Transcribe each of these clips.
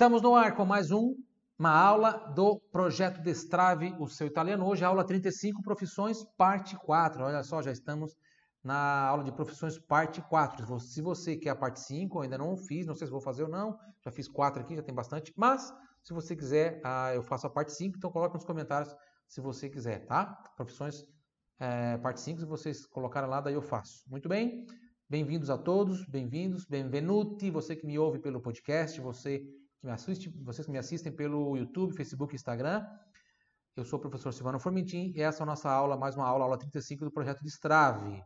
Estamos no ar com mais um, uma aula do Projeto Destrave o seu italiano. Hoje, aula 35, profissões, parte 4. Olha só, já estamos na aula de profissões, parte 4. Se você quer a parte 5, ainda não fiz, não sei se vou fazer ou não, já fiz 4 aqui, já tem bastante, mas se você quiser, ah, eu faço a parte 5, então coloque nos comentários se você quiser, tá? Profissões, é, parte 5, se vocês colocarem lá, daí eu faço. Muito bem? Bem-vindos a todos, bem-vindos, benvenuti, você que me ouve pelo podcast, você que me assiste, vocês que me assistem pelo YouTube, Facebook, Instagram. Eu sou o professor Silvano Formentin e essa é a nossa aula, mais uma aula, aula 35 do projeto Destrave.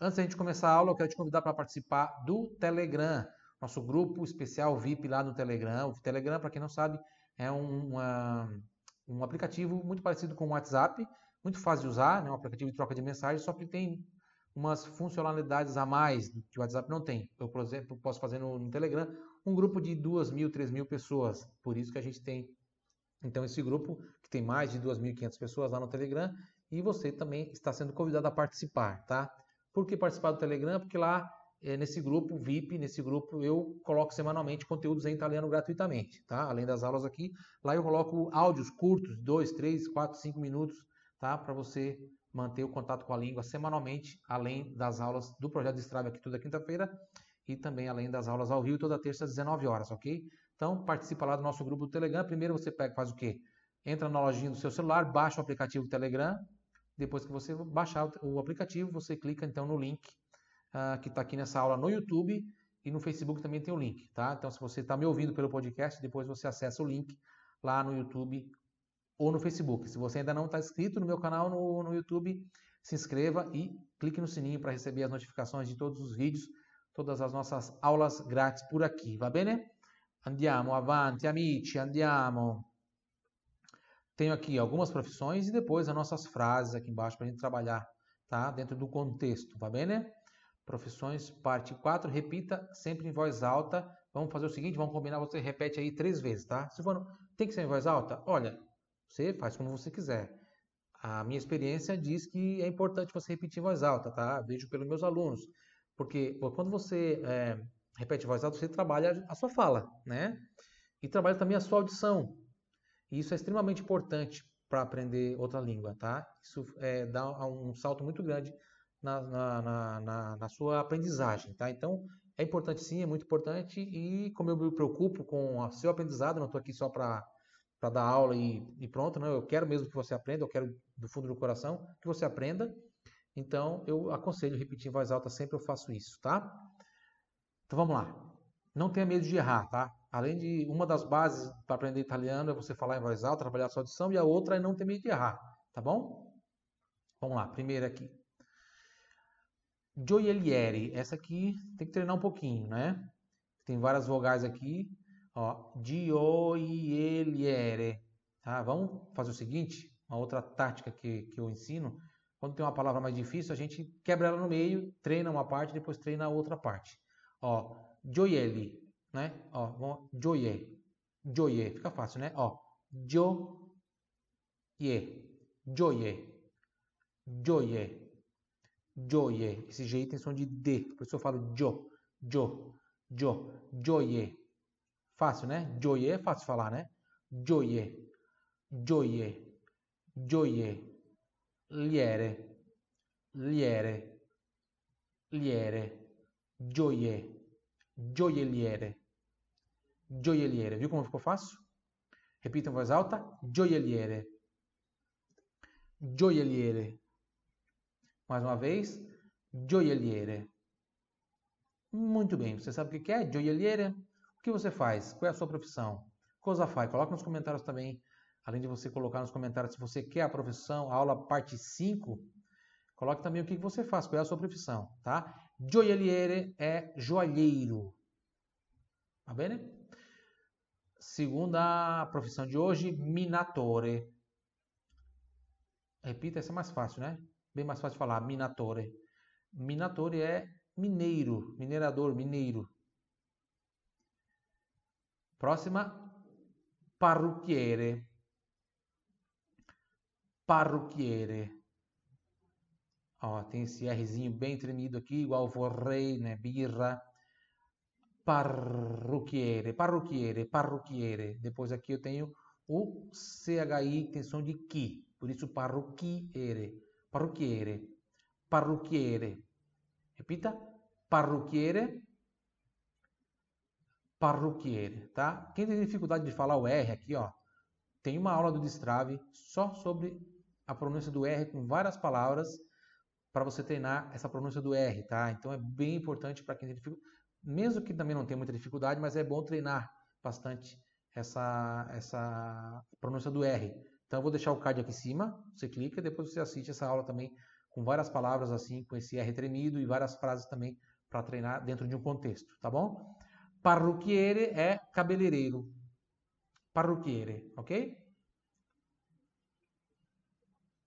Antes da gente começar a aula, eu quero te convidar para participar do Telegram, nosso grupo especial VIP lá no Telegram. O Telegram, para quem não sabe, é um, uma, um aplicativo muito parecido com o WhatsApp, muito fácil de usar, né? um aplicativo de troca de mensagens, só que tem umas funcionalidades a mais que o WhatsApp não tem. Eu, por exemplo, posso fazer no, no Telegram um grupo de 2 mil, 3 mil pessoas. Por isso que a gente tem, então, esse grupo que tem mais de 2.500 pessoas lá no Telegram e você também está sendo convidado a participar, tá? Por que participar do Telegram? Porque lá, é, nesse grupo VIP, nesse grupo, eu coloco semanalmente conteúdos em italiano gratuitamente, tá? Além das aulas aqui, lá eu coloco áudios curtos, 2, 3, 4, 5 minutos, tá? Para você manter o contato com a língua semanalmente, além das aulas do Projeto Destrave aqui toda quinta-feira e também além das aulas ao Rio toda terça às 19 horas, ok? Então participa lá do nosso grupo do Telegram. Primeiro você pega, faz o quê? Entra na lojinha do seu celular, baixa o aplicativo Telegram. Depois que você baixar o aplicativo, você clica então no link uh, que está aqui nessa aula no YouTube e no Facebook também tem o link, tá? Então se você está me ouvindo pelo podcast, depois você acessa o link lá no YouTube ou no Facebook. Se você ainda não está inscrito no meu canal no, no YouTube, se inscreva e clique no sininho para receber as notificações de todos os vídeos todas as nossas aulas grátis por aqui, va bene? Andiamo avanti, amici, andiamo. Tenho aqui algumas profissões e depois as nossas frases aqui embaixo para a gente trabalhar, tá? Dentro do contexto, va bene? Profissões, parte 4, repita sempre em voz alta. Vamos fazer o seguinte, vamos combinar, você repete aí três vezes, tá? Se for, tem que ser em voz alta? Olha, você faz como você quiser. A minha experiência diz que é importante você repetir em voz alta, tá? Vejo pelos meus alunos. Porque quando você é, repete voz alta, você trabalha a sua fala, né? E trabalha também a sua audição. E isso é extremamente importante para aprender outra língua, tá? Isso é, dá um salto muito grande na, na, na, na, sua aprendizagem, tá? Então, é importante sim, é muito importante. E como eu me preocupo com o seu aprendizado, não estou aqui só para dar aula e, e pronto, não. Eu quero mesmo que você aprenda, eu quero do fundo do coração que você aprenda então, eu aconselho repetir em voz alta, sempre eu faço isso, tá? Então, vamos lá. Não tenha medo de errar, tá? Além de uma das bases para aprender italiano é você falar em voz alta, trabalhar a sua audição, e a outra é não ter medo de errar, tá bom? Vamos lá, primeiro aqui. Gioielliere, essa aqui tem que treinar um pouquinho, né? Tem várias vogais aqui, ó, gioielliere, tá? Vamos fazer o seguinte, uma outra tática que, que eu ensino, quando tem uma palavra mais difícil, a gente quebra ela no meio, treina uma parte, depois treina a outra parte. Ó, gioielli, né? Ó, vamos, gioie, gioie, fica fácil, né? Ó, gioie, gioie, gioie, gioie. Esse G tem som de D, por isso eu falo gio, gio, gio, gioie. Fácil, né? Gioie é fácil falar, né? Gioie, gioie, gioie liere, liere, liere, gioie, gioielliere, gioielliere. Viu como ficou fácil? Repita em voz alta: gioielliere, gioielliere. Mais uma vez: gioielliere. Muito bem, você sabe o que é gioielliere? O que você faz? Qual é a sua profissão? Cosa faz? Coloca nos comentários também Além de você colocar nos comentários se você quer a profissão, a aula parte 5, coloque também o que você faz, qual é a sua profissão, tá? Gioielliere é joalheiro. Tá bem? Segunda profissão de hoje, minatore. Repita, essa é mais fácil, né? Bem mais fácil de falar, minatore. Minatore é mineiro, minerador, mineiro. Próxima, parrucchiere parrucchiere. Ó, tem esse Rzinho bem tremido aqui, igual vorrei, né? Birra. parrucchiere, parrucchiere, parrucchiere. Depois aqui eu tenho o CHI, que tem som de que. Por isso parrucchiere, parrucchiere, parrucchiere. Repita, parrucchiere, parrucchiere, tá? Quem tem dificuldade de falar o R aqui, ó, tem uma aula do Destrave só sobre a pronúncia do R com várias palavras para você treinar essa pronúncia do R, tá? Então é bem importante para quem tem dificuldade, mesmo que também não tenha muita dificuldade, mas é bom treinar bastante essa, essa pronúncia do R. Então eu vou deixar o card aqui em cima, você clica, depois você assiste essa aula também com várias palavras assim, com esse R tremido e várias frases também para treinar dentro de um contexto, tá bom? Parrucchiere é cabeleireiro. Parrucchiere, ok?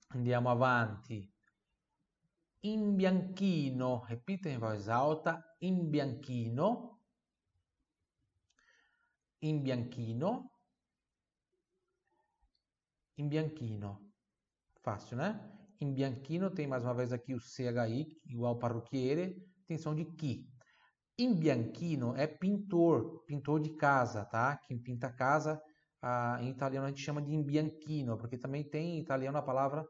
Andiamo avanti. In bianchino, repita in voce alta, in bianchino, in bianchino, in bianchino. Fácil, né? Em bianchino tem mais uma vez aqui o CHI, igual parrucchiere, tem som de chi. Em bianchino é pintor, pintor de casa, tá? Quem pinta casa, ah, em italiano a gente chama de imbianchino, porque também tem em italiano a palavra,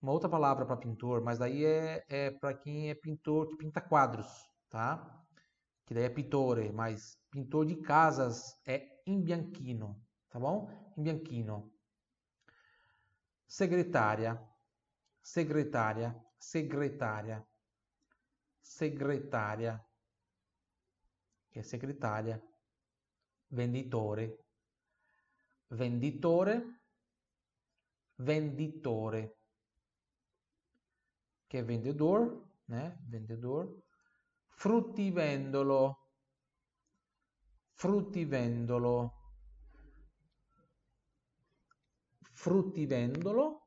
uma outra palavra para pintor, mas daí é, é para quem é pintor que pinta quadros, tá? Que daí é pittore, mas pintor de casas é imbianchino, tá bom? Imbianchino. Secretária secretária, secretária, secretária, che è secretaria, venditore, venditore, venditore, che è vendedor, né? vendedor, fruttivendolo, fruttivendolo, fruttivendolo,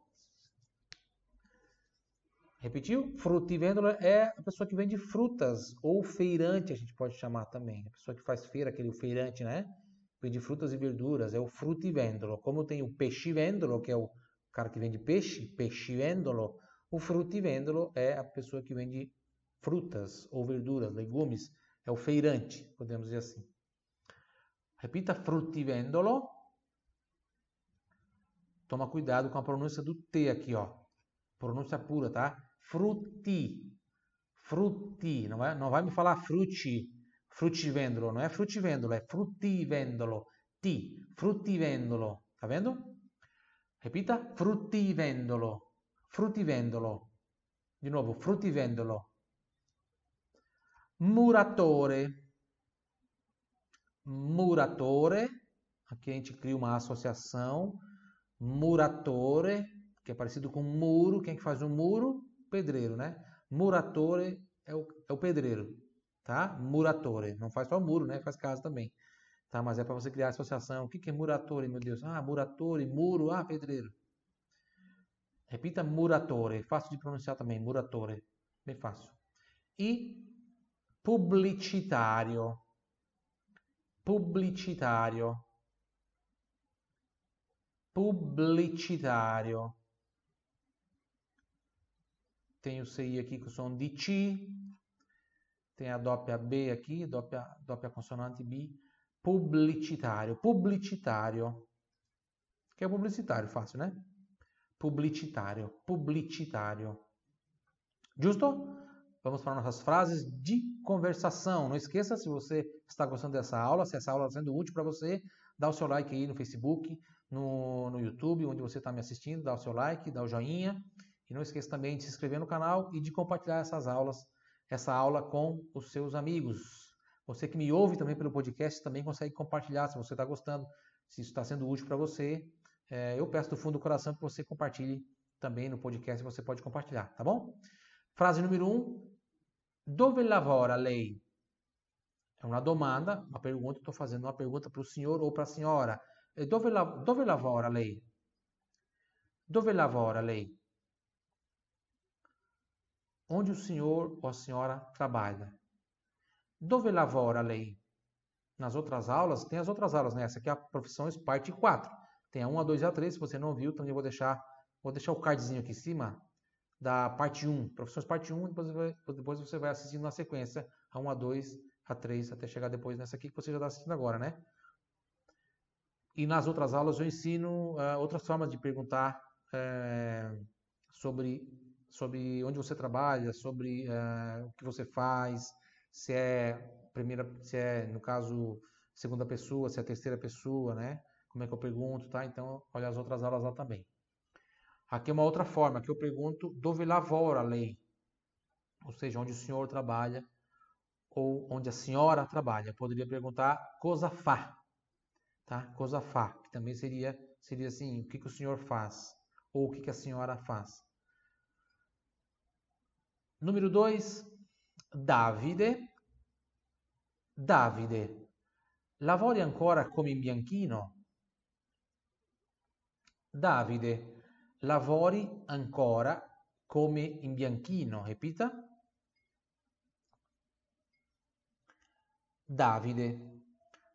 Repetiu? Frutivendolo é a pessoa que vende frutas, ou feirante, a gente pode chamar também. A pessoa que faz feira, aquele feirante, né? Vende frutas e verduras, é o frutivendolo. Como tem o peixivendolo, que é o cara que vende peixe, peixivendolo, o frutivendolo é a pessoa que vende frutas ou verduras, legumes, é o feirante, podemos dizer assim. Repita frutivendolo. Toma cuidado com a pronúncia do T aqui, ó. Pronúncia pura, tá? frutti, frutti, não vai, não vai me falar frutti, fruttivendolo, não é fruttivendolo, é fruttivendolo, ti, fruttivendolo, tá vendo? Repita, fruttivendolo, fruttivendolo, di nuovo, fruttivendolo. Muratore, muratore, aqui a gente cria uma associação, muratore, que é parecido com muro, quem é que faz um muro? pedreiro, né? Muratore é o, é o pedreiro, tá? Muratore, não faz só muro, né? Faz casa também, tá? Mas é para você criar associação. O que, que é muratore, meu Deus? Ah, muratore, muro, ah, pedreiro. Repita muratore, fácil de pronunciar também, muratore, bem fácil. E publicitário, publicitário, publicitário. Tem o CI aqui com som de ti. Tem a doppia B aqui, doppia, doppia consonante B. Publicitário. Publicitário. Que é publicitário, fácil, né? Publicitário. Publicitário. Justo? Vamos para nossas frases de conversação. Não esqueça, se você está gostando dessa aula, se essa aula está sendo útil para você, dá o seu like aí no Facebook, no, no YouTube, onde você está me assistindo, dá o seu like, dá o joinha. E não esqueça também de se inscrever no canal e de compartilhar essas aulas, essa aula com os seus amigos. Você que me ouve também pelo podcast também consegue compartilhar se você está gostando, se isso está sendo útil para você. É, eu peço do fundo do coração que você compartilhe também no podcast, você pode compartilhar, tá bom? Frase número 1. Um, dove lavora lei? É uma domanda, uma pergunta, estou fazendo uma pergunta para o senhor ou para a senhora. Dove, dove lavora lei? Dove lavora lei? Onde o senhor ou a senhora trabalha? Dove lavora lei? Nas outras aulas, tem as outras aulas, né? Essa aqui é a profissões parte 4. Tem a 1, a 2 e a 3. Se você não viu, também vou deixar, vou deixar o cardzinho aqui em cima da parte 1. Profissões parte 1, depois, depois você vai assistindo na sequência a 1, a 2 a 3 até chegar depois nessa aqui que você já está assistindo agora, né? E nas outras aulas eu ensino uh, outras formas de perguntar uh, sobre, sobre onde você trabalha, sobre uh, o que você faz, se é primeira, se é no caso segunda pessoa, se é terceira pessoa, né? Como é que eu pergunto, tá? Então, olha as outras aulas lá também. Aqui é uma outra forma que eu pergunto dove lavora lei, ou seja, onde o senhor trabalha ou onde a senhora trabalha. Poderia perguntar cosa fa, tá? Cosa fa, que também seria seria assim, o que, que o senhor faz ou o que, que a senhora faz. Número 2, Davide. Davide, lavori ancora come in bianchino? Davide, lavori ancora come in bianchino, repita. Davide,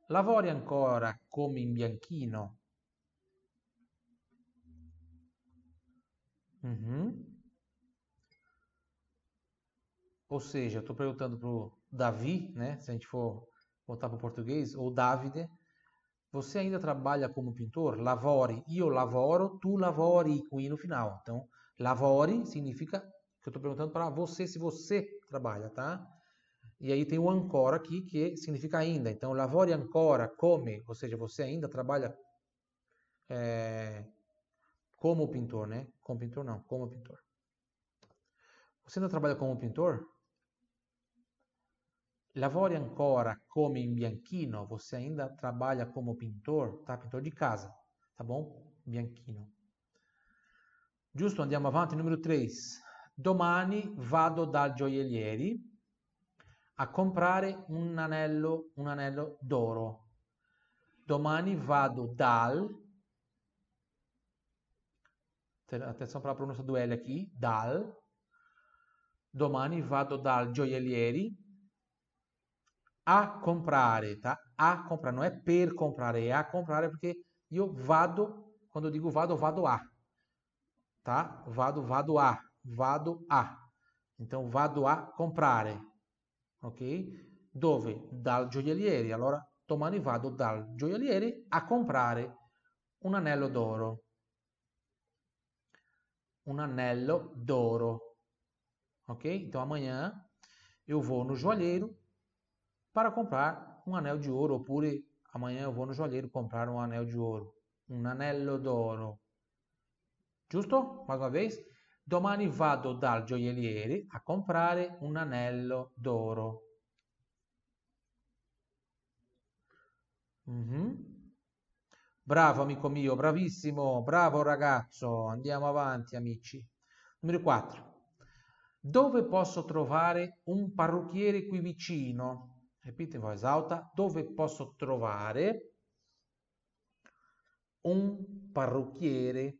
lavori ancora come in bianchino? Uhum. Ou seja, estou perguntando para o Davi, né? Se a gente for voltar para o português, ou Davide, você ainda trabalha como pintor? Lavori, io lavoro, tu lavori, com i no final. Então, lavori significa que eu estou perguntando para você se você trabalha, tá? E aí tem o ancora aqui, que significa ainda. Então, lavori ancora, come, ou seja, você ainda trabalha é, como pintor, né? Como pintor não, como pintor. Você ainda trabalha como pintor? Lavori ancora come in bianchino? Você ainda trabalha como pintor? Tá? Pintor di casa, tá bom? Bianchino. Giusto, andiamo avanti. Numero 3. Domani vado dal gioiellieri a comprare un anello, un anello d'oro. Domani vado dal Atenção para a pronúncia do L aqui, dal. Domani vado dal gioiellieri a comprare, tá? A comprar, não é per comprare, é a comprare porque eu vado, quando eu digo vado, eu vado a, tá? Vado, vado a, vado a. Então, vado a comprare, ok? Dove? Dal gioielliere. Allora, domani vado dal gioielliere a comprare un anello d'oro. Un anello d'oro, ok? Então, amanhã eu vou no joalheiro para comprar um anel de ouro, oppure amanhã eu vou no joalheiro comprar um anel de ouro, um anello d'oro. Giusto? Mais uma vez. Domani vado dal gioielliere a comprare un anello d'oro. Mm-hmm. Bravo amico mio, bravissimo, bravo ragazzo. Andiamo avanti amici. Numero 4. Dove posso trovare un parrucchiere qui vicino? Repita in voz alta. Dove posso trovare un parrucchiere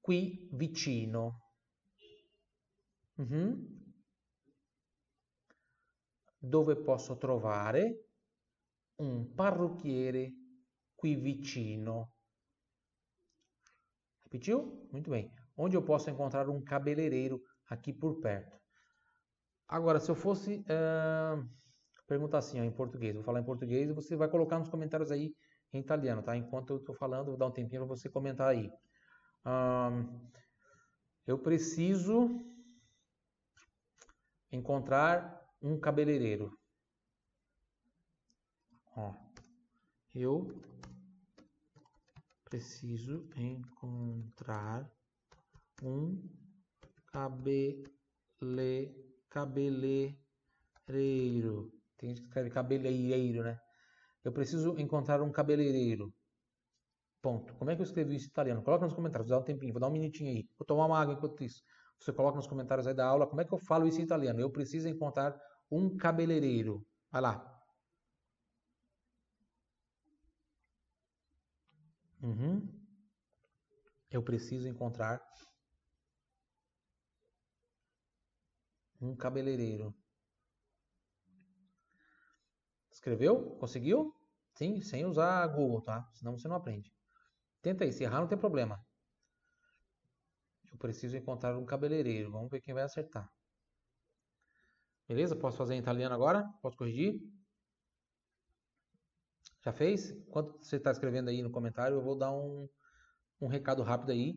qui vicino? Mm-hmm. Dove posso trovare un parrucchiere qui vicino? Repetiu? Muito bem. Onde eu posso encontrar um cabeleireiro aqui por perto? Agora, se eu fosse uh, perguntar assim, ó, em português. Vou falar em português e você vai colocar nos comentários aí em italiano, tá? Enquanto eu estou falando, vou dar um tempinho para você comentar aí. Um, eu preciso encontrar um cabeleireiro. Ó, eu preciso encontrar um cabele, cabeleireiro. Tem gente que escreve cabeleireiro, né? Eu preciso encontrar um cabeleireiro. Ponto. Como é que eu escrevi isso em italiano? Coloca nos comentários, dá um tempinho, vou dar um minutinho aí. Vou tomar uma água enquanto isso. Você coloca nos comentários aí da aula como é que eu falo isso em italiano. Eu preciso encontrar um cabeleireiro. Vai lá. Uhum. Eu preciso encontrar um cabeleireiro. Escreveu? Conseguiu? Sim, sem usar Google, tá? Senão você não aprende. Tenta aí, se errar não tem problema. Eu preciso encontrar um cabeleireiro. Vamos ver quem vai acertar. Beleza? Posso fazer em italiano agora? Posso corrigir? Já fez? Enquanto você está escrevendo aí no comentário, eu vou dar um, um recado rápido aí.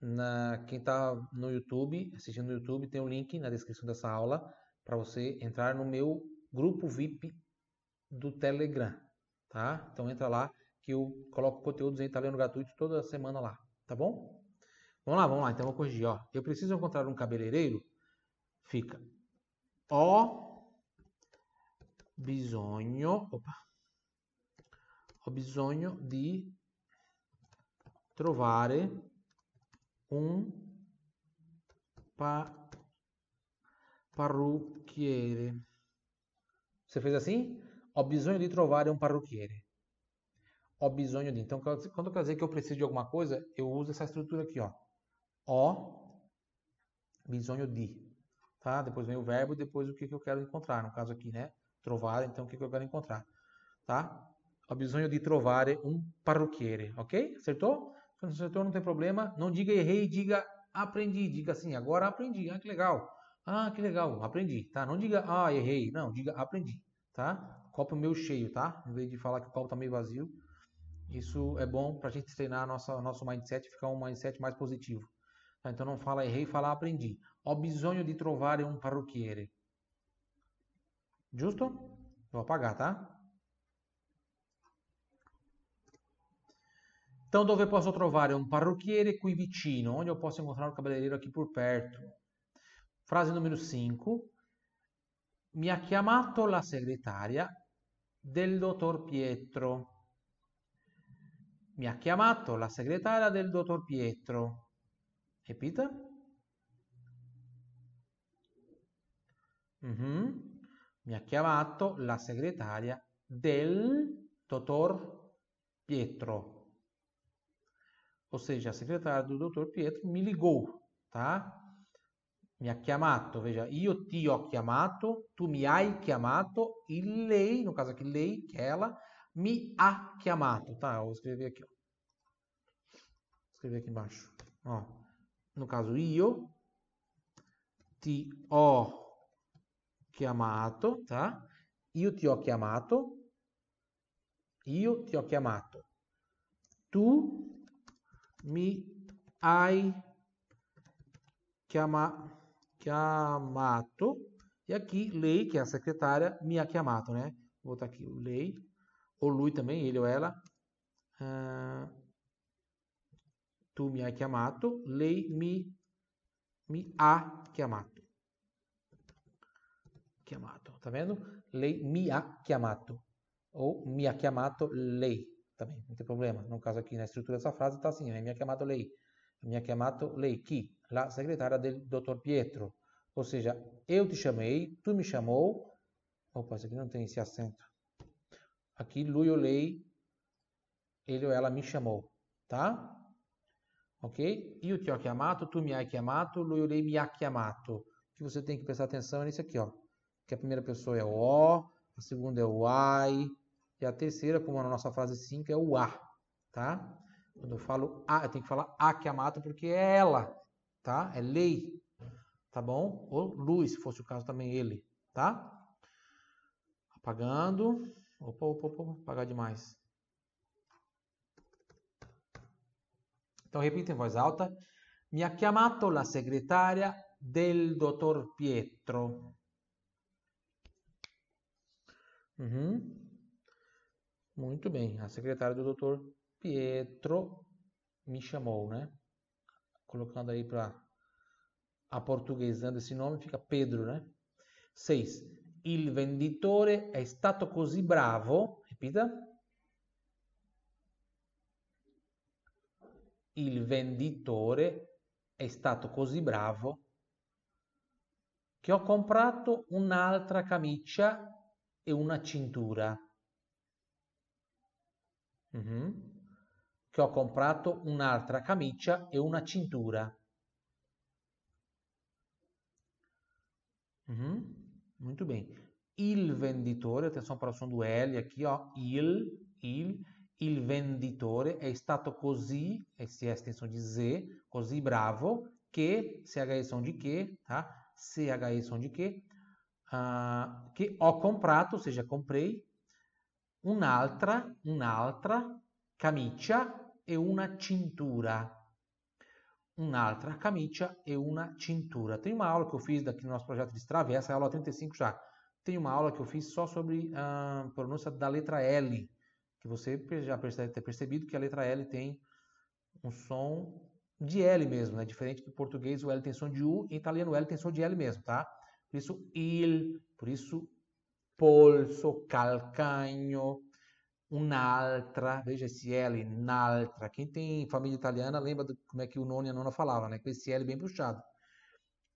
Na, quem está no YouTube, assistindo no YouTube, tem o um link na descrição dessa aula para você entrar no meu grupo VIP do Telegram, tá? Então entra lá que eu coloco conteúdos em italiano gratuito toda semana lá, tá bom? Vamos lá, vamos lá. Então vou corrigir, ó. Eu preciso encontrar um cabeleireiro. Fica ho bisogno, opa, ho bisogno di trovare un pa parrucchiere. Você fez assim? Ho bisogno di trovare un parrucchiere. Ho bisogno di. Então, quando eu dizer que eu preciso de alguma coisa, eu uso essa estrutura aqui, ó. Ho bisogno di. Tá? Depois vem o verbo e depois o que, eu quero encontrar. No caso aqui, né? Trovare, então o que, eu quero encontrar. Tá? Ho bisogno di trovare un parrucchiere. Ok? Acertou? Se não acertou, não tem problema. Não diga errei, diga aprendi. Diga assim, agora aprendi. Ah, que legal. Ah, que legal, aprendi, tá? Não diga, ah, errei. Não, diga aprendi, tá? Copo meio cheio, tá? Em vez de falar que o copo tá meio vazio. Isso é bom para a gente treinar nossa, nosso mindset, ficar um mindset mais positivo. Tá? Então não fala errei, fala aprendi. Ho bisogno di trovare un parrucchiere. Giusto? Vou apagar, tá? Então, dove posso trovare un parrucchiere qui vicino? Onde eu posso encontrar um cabeleireiro aqui por perto? Frase numero 5. Mi ha chiamato la segretaria del dottor Pietro. Mi ha chiamato la segretaria del dottor Pietro. Repita. Mhm. Mi ha chiamato la segretaria del dottor Pietro. Ou seja, a secretária do dottor Pietro me ligou, tá? Mi ha chiamato, veja, io ti ho chiamato, tu mi hai chiamato, e lei, no caso aqui lei, que é ela, me ha chiamato, tá? Eu escrever aqui, ó. Vou escrever aqui embaixo, ó. No caso io ti ho chiamato, tá? Io ti ho chiamato, io ti ho chiamato, tu mi hai chiama, chiamato, e aqui lei, que é a secretária, mi ha chiamato, né? Vou botar aqui o lei, ou lui também, ele ou ela. Uh, tu mi hai chiamato, lei mi, mi. Chiamato, tá vendo? Lei mi ha chiamato. Ou mi ha chiamato lei. Também, não tem problema. No caso aqui, na estrutura dessa frase, está assim, né? Mi ha chiamato lei. Mi ha chiamato lei. Chi? La secretária del dottor Pietro. Ou seja, eu te chamei, tu me chamou. Opa, isso aqui não tem esse acento. Aqui, lui ou lei, ele ou ela me chamou, tá? Ok? Io ti ho chiamato, tu mi hai chiamato, lui ou lei mi ha chiamato. O que você tem que prestar atenção é nisso aqui, ó. Que a primeira pessoa é o o, a segunda é o ai, e a terceira, como na nossa frase 5, é o a, tá? Quando eu falo a, eu tenho que falar a chiamato porque é ela, tá? É lei, tá bom? Ou lui, se fosse o caso também ele, tá? Apagando. Opa, opa, opa, apagar demais. Então repita em voz alta. Mi ha chiamato la segretaria del dottor Pietro. Uhum. Muito bem. A secretária do dottor Pietro me chamou, né? Colocando aí para aportuguesando esse nome, fica Pedro, né? 6 il venditore è stato così bravo, ripeta, il venditore è stato così bravo che ho comprato un'altra camicia e una cintura. Mm-hmm. Che ho comprato un'altra camicia e una cintura. Mm-hmm. Muito bem. Il venditore, atenção para o som do L aqui, ó. Il, il, il venditore è stato così, essa é a extensão de Z, così bravo, que, CHE som de que, tá? CHE som de que, uh, che ho comprato, ou seja, comprei, un'altra, un'altra camicia e una cintura. Un'altra camicia e una cintura. Tem uma aula que eu fiz daqui no nosso projeto de Strava, essa é a aula 35 já. Tem uma aula que eu fiz só sobre a pronúncia da letra L, que você já deve ter percebido que a letra L tem um som de L mesmo, né? Diferente que em português o L tem som de U, em italiano o L tem som de L mesmo, tá? Por isso il, por isso polso, calcanho, un'altra, veja esse L, un'altra. Quem tem família italiana lembra do, como é que o nono e a nona falava, né? Com esse L bem puxado.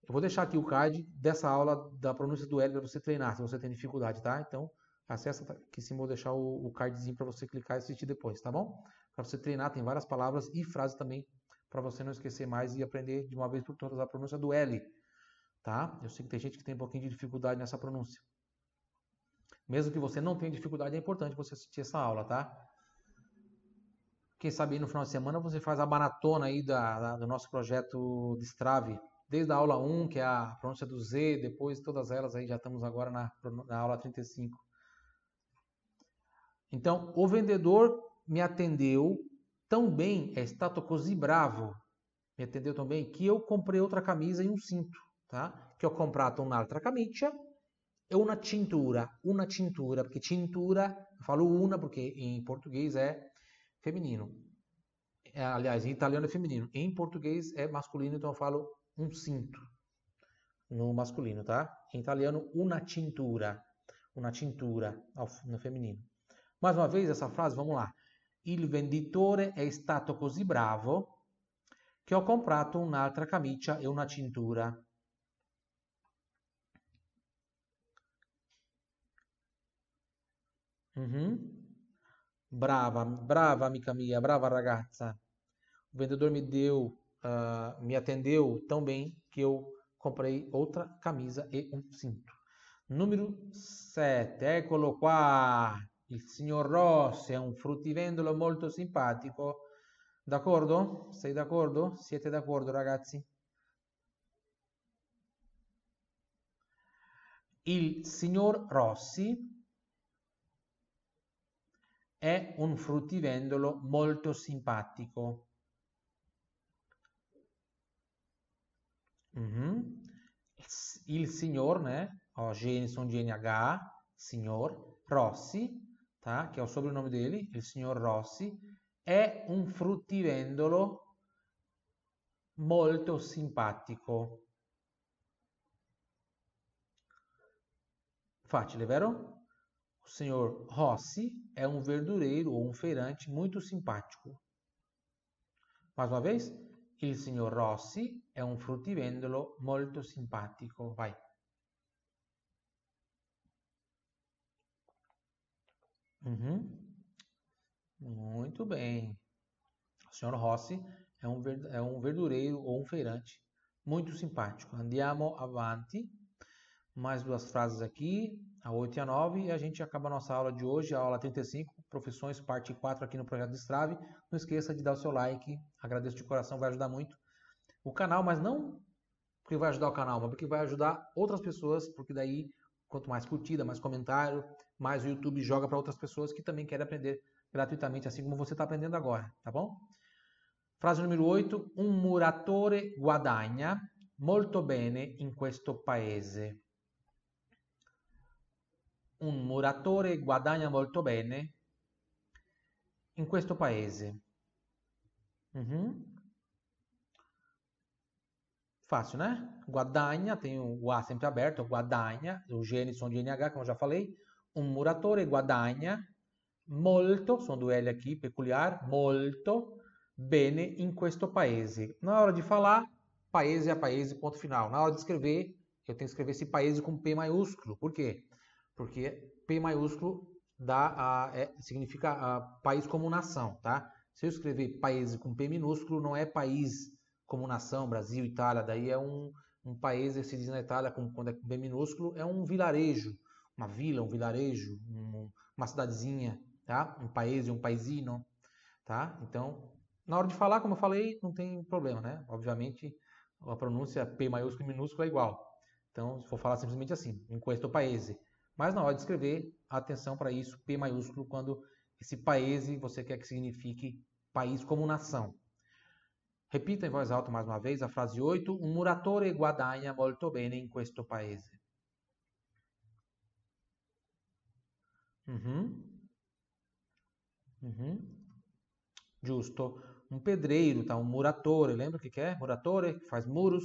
Eu vou deixar aqui o card dessa aula da pronúncia do L para você treinar, se você tem dificuldade, tá? Então, acessa aqui em cima, vou deixar o, o cardzinho para você clicar e assistir depois, tá bom? Para você treinar, tem várias palavras e frases também para você não esquecer mais e aprender de uma vez por todas a pronúncia do L, tá? Eu sei que tem gente que tem um pouquinho de dificuldade nessa pronúncia. Mesmo que você não tenha dificuldade, é importante você assistir essa aula, tá? Quem sabe no final de semana você faz a maratona aí da, da, do nosso projeto de Strave, desde a aula 1, que é a pronúncia do Z, depois todas elas aí já estamos agora na, na aula 35. Então, o vendedor me atendeu tão bem, é stato così bravo, me atendeu tão bem, que eu comprei outra camisa e um cinto, tá? Que ho comprato un'altra camicia e una cintura, una cintura, porque cintura, falo una porque em português é feminino. É, aliás, em italiano é feminino. Em português é masculino, então eu falo um cinto no masculino, tá? Em italiano, una cintura, una cintura no feminino. Mais uma vez essa frase, vamos lá. Il venditore è stato così bravo che ho comprato un'altra camicia e una cintura. Uhum. Brava, brava amica mia, brava ragazza. O vendedor me deu, uh, me atendeu tão bem que eu comprei outra camisa e um cinto. Número 7, eccolo qua. Il signor Ross è un fruttivendolo molto simpatico. D'accordo? Sei d'accordo? Siete d'accordo ragazzi? Il signor Rossi è un fruttivendolo molto simpatico. Mm-hmm. Il signor, né? Ó, gene são GNH, signor Rossi tá? que é o sobrenome dele, il signor Rossi, è un fruttivendolo molto simpatico. Facile, vero? O senhor Rossi é um verdureiro ou um feirante muito simpático. Mais uma vez, il signor Rossi è un fruttivendolo molto simpatico. Vai. Uhum. Muito bem. O senhor Rossi é um, é verdureiro ou um feirante muito simpático. Andiamo avanti. Mais duas frases aqui, a 8 e a 9, e a gente acaba a nossa aula de hoje, a aula 35, Profissões, parte 4 aqui no Projeto Destrave. Não esqueça de dar o seu like, agradeço de coração, vai ajudar muito o canal, mas não porque vai ajudar o canal, mas porque vai ajudar outras pessoas, porque daí Quanto mais curtida, mais comentário, mais o YouTube joga para outras pessoas que também querem aprender gratuitamente, assim como você está aprendendo agora, tá bom? Frase número 8. Un muratore guadagna molto bene in questo paese. Un muratore guadagna molto bene in questo paese. Uhum. Fácil, né? Guadagna, tem o A sempre aberto, guadagna, o G som de NH, como eu já falei. Um muratore guadagna molto, som do L aqui, peculiar, molto bene in questo paese. Na hora de falar, paese é paese, ponto final. Na hora de escrever, eu tenho que escrever esse paese com P maiúsculo. Por quê? Porque P maiúsculo dá a, é, significa a, país como nação, tá? Se eu escrever país com P minúsculo, não é país como nação, Brasil, Itália, daí é um, um país, se diz na Itália, com, quando é bem minúsculo, é um vilarejo, uma vila, um vilarejo, um, uma cidadezinha, tá? Um país, um paisino, tá? Então, na hora de falar, como eu falei, não tem problema, né? Obviamente, a pronúncia P maiúsculo e minúsculo é igual. Então, se for falar simplesmente assim, em questo paese. Mas na hora de escrever, atenção para isso, P maiúsculo, quando esse paese você quer que signifique país como nação. Repita em voz alta mais uma vez a frase 8. Um muratore guadagna molto bene in questo paese. Uhum. Uhum. Giusto. Um pedreiro, tá? Um muratore. Lembra o que, que é? Muratore, que faz muros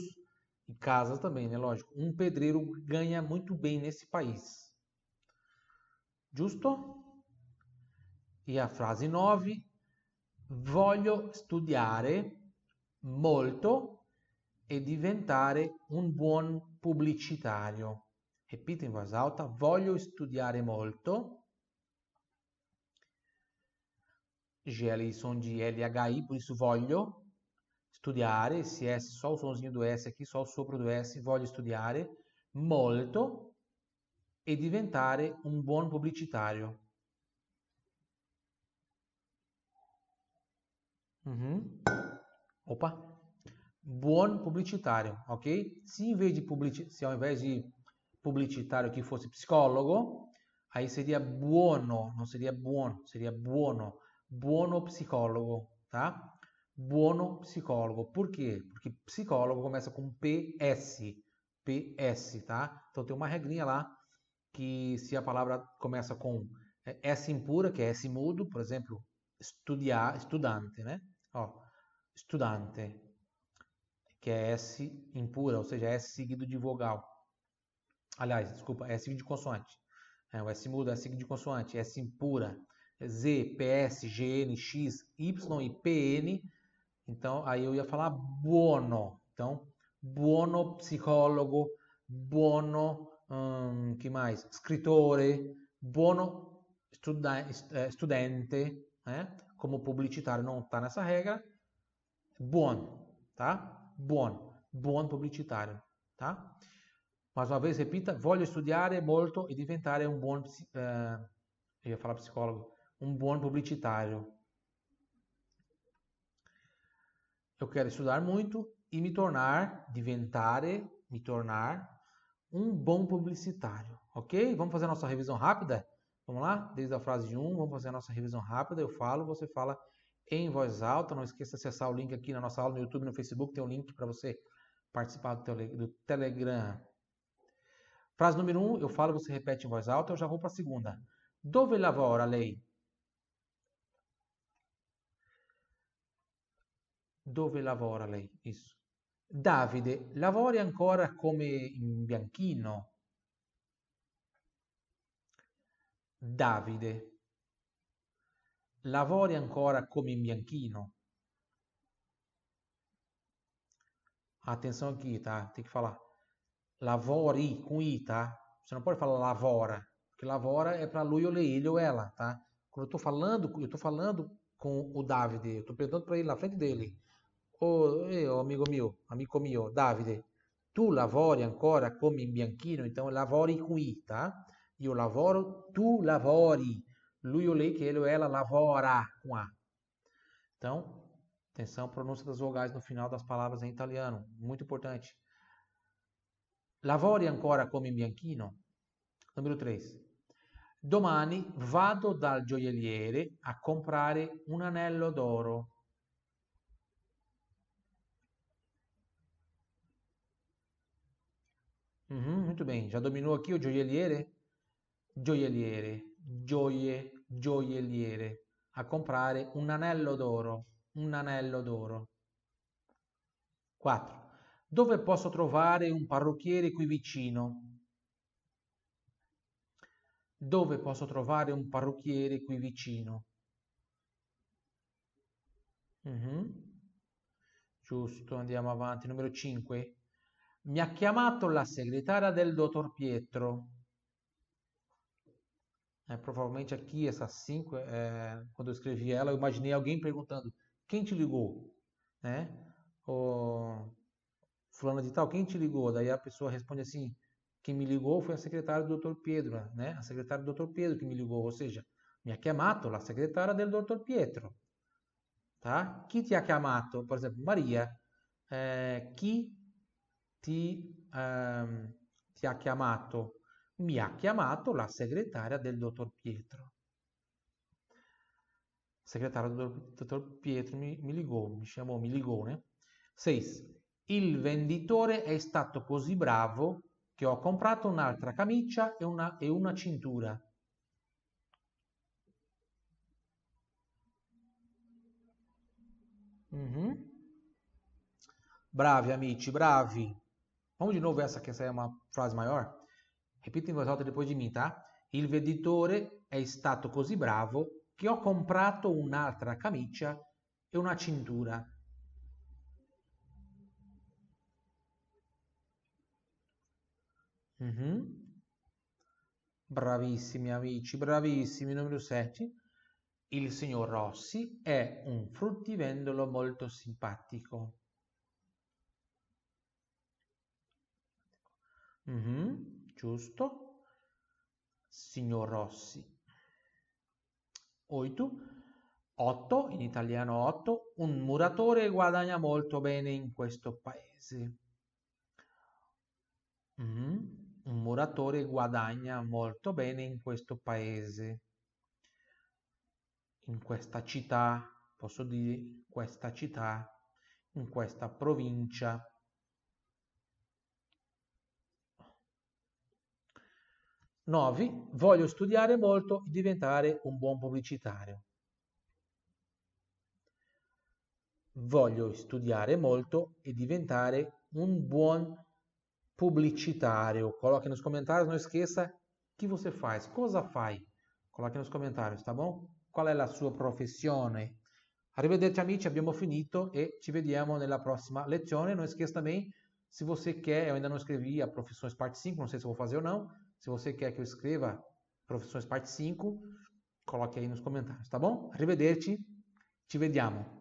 e casas também, né? Lógico. Um pedreiro ganha muito bem nesse país. Giusto? E a frase 9. Voglio studiare molto e diventare un buon pubblicitario. Repita in voce alta, voglio studiare molto. GL som de LHI, por isso voglio studiare, esse S, só o somzinho do S aqui, só o sopro do S, voglio studiare molto e diventare un buon pubblicitario. Uhum. Opa! Buon publicitário, ok? Se em se ao invés de publicitário aqui fosse psicólogo, aí seria buono, não seria buono, seria buono. Buono psicólogo, tá? Buono psicólogo. Por quê? Porque psicólogo começa com PS. PS, tá? Então tem uma regrinha lá que se a palavra começa com é, S impura, que é S mudo, por exemplo, estudiar, estudante, né? Ó, estudante, que é S impura, ou seja, S seguido de vogal. Aliás, desculpa, S seguido de consoante. É, o S mudo é seguido de consoante, S impura, Z, PS, GN, X, Y e PN. Então, aí eu ia falar buono. Então, buono psicólogo, buono, hum, que mais? Scrittore, buono eh, studente, né? como publicitário não está nessa regra, buon, tá? Buon, buon publicitário, tá? Mais uma vez, repita, voglio studiare molto e diventare un buon, uh, eu ia falar psicólogo, um bom publicitário. Eu quero estudar muito e me tornar, diventare, me tornar um bom publicitário, ok? Vamos fazer a nossa revisão rápida? Vamos lá? Desde a frase 1, vamos fazer a nossa revisão rápida. Eu falo, você fala em voz alta. Não esqueça de acessar o link aqui na nossa aula no YouTube, no Facebook. Tem um link para você participar do, tele, do Telegram. Frase número 1, eu falo, você repete em voz alta. Eu já vou para a segunda. Dove lavora lei? Dove lavora lei? Isso. Davide, lavori ancora come in bianchino? Davide, lavori ancora come in bianchino? Atenção aqui, tá? Tem que falar lavori com i, tá? Você não pode falar lavora, porque lavora é para lui ou ele ou ela, tá? Quando eu tô falando, eu tô falando com o Davide, eu tô perguntando para ele na frente dele. Oh, amigo mio, amico mio, Davide, tu lavori ancora come in bianchino, então lavori com i, tá? Io lavoro, tu lavori. Lui ou lei, que ele ou ela lavora com A. Então, atenção, pronúncia das vogais no final das palavras em italiano. Muito importante. Lavori ancora come in bianchino? Número 3. Domani vado dal gioielliere a comprare un anello d'oro. Uhum, muito bem. Já dominou aqui o gioielliere? gioielliere, gioie, gioielliere, a comprare un anello d'oro, un anello d'oro. 4. Dove posso trovare un parrucchiere qui vicino? Dove posso trovare un parrucchiere qui vicino? Uh-huh. Giusto, andiamo avanti. Numero 5. Mi ha chiamato la segretaria del dottor Pietro. É, provavelmente aqui, essas cinco, é, quando eu escrevi ela, eu imaginei alguém perguntando: quem te ligou? Né? O fulano de tal, quem te ligou? Daí a pessoa responde assim: quem me ligou foi a secretária do Dr. Pedro, né? A secretária do Dr. Pedro que me ligou, ou seja, mi ha chiamato la segretaria del Dr. Pietro. Tá? Chi ti ha chiamato? Por exemplo, Maria, é, chi ti um, ti ha chiamato? Mi ha chiamato la segretaria del dottor Pietro. Segretaria del dottor Pietro mi, mi ligò, mi chiamò mi ligone. 6. Il venditore è stato così bravo che ho comprato un'altra camicia e una, e una cintura. Uhum. Bravi, amici, bravi. Vamos de novo essa, que essa é uma frase maior. Repita em voz alta depois de mim, tá? Il venditore è stato così bravo che ho comprato un'altra camicia e una cintura. Uhum. Bravissimi amici, bravissimi. Numero 7. Il signor Rossi è un fruttivendolo molto simpatico. Mhm, giusto. Signor Rossi. 8. 8, in italiano 8. Un muratore guadagna molto bene in questo paese. Mhm, Un muratore guadagna molto bene in questo paese in questa città, posso dire questa città, in questa provincia. Novi, voglio studiare molto e diventare un buon pubblicitario. Voglio studiare molto e diventare um bom publicitário. Coloque nos comentários, não esqueça que você faz, cosa fai. Coloque nos comentários, tá bom? qual è la sua professione. Arrivederci amici, abbiamo finito e ci vediamo nella prossima lezione. Não esqueça também, se você quer, eu ainda não escrevi a Profissões Parte 5, não sei se vou fazer ou não. Se você quer que eu escreva Profissões Parte 5, coloque aí nos comentários, tá bom? Arrivederci, ci vediamo.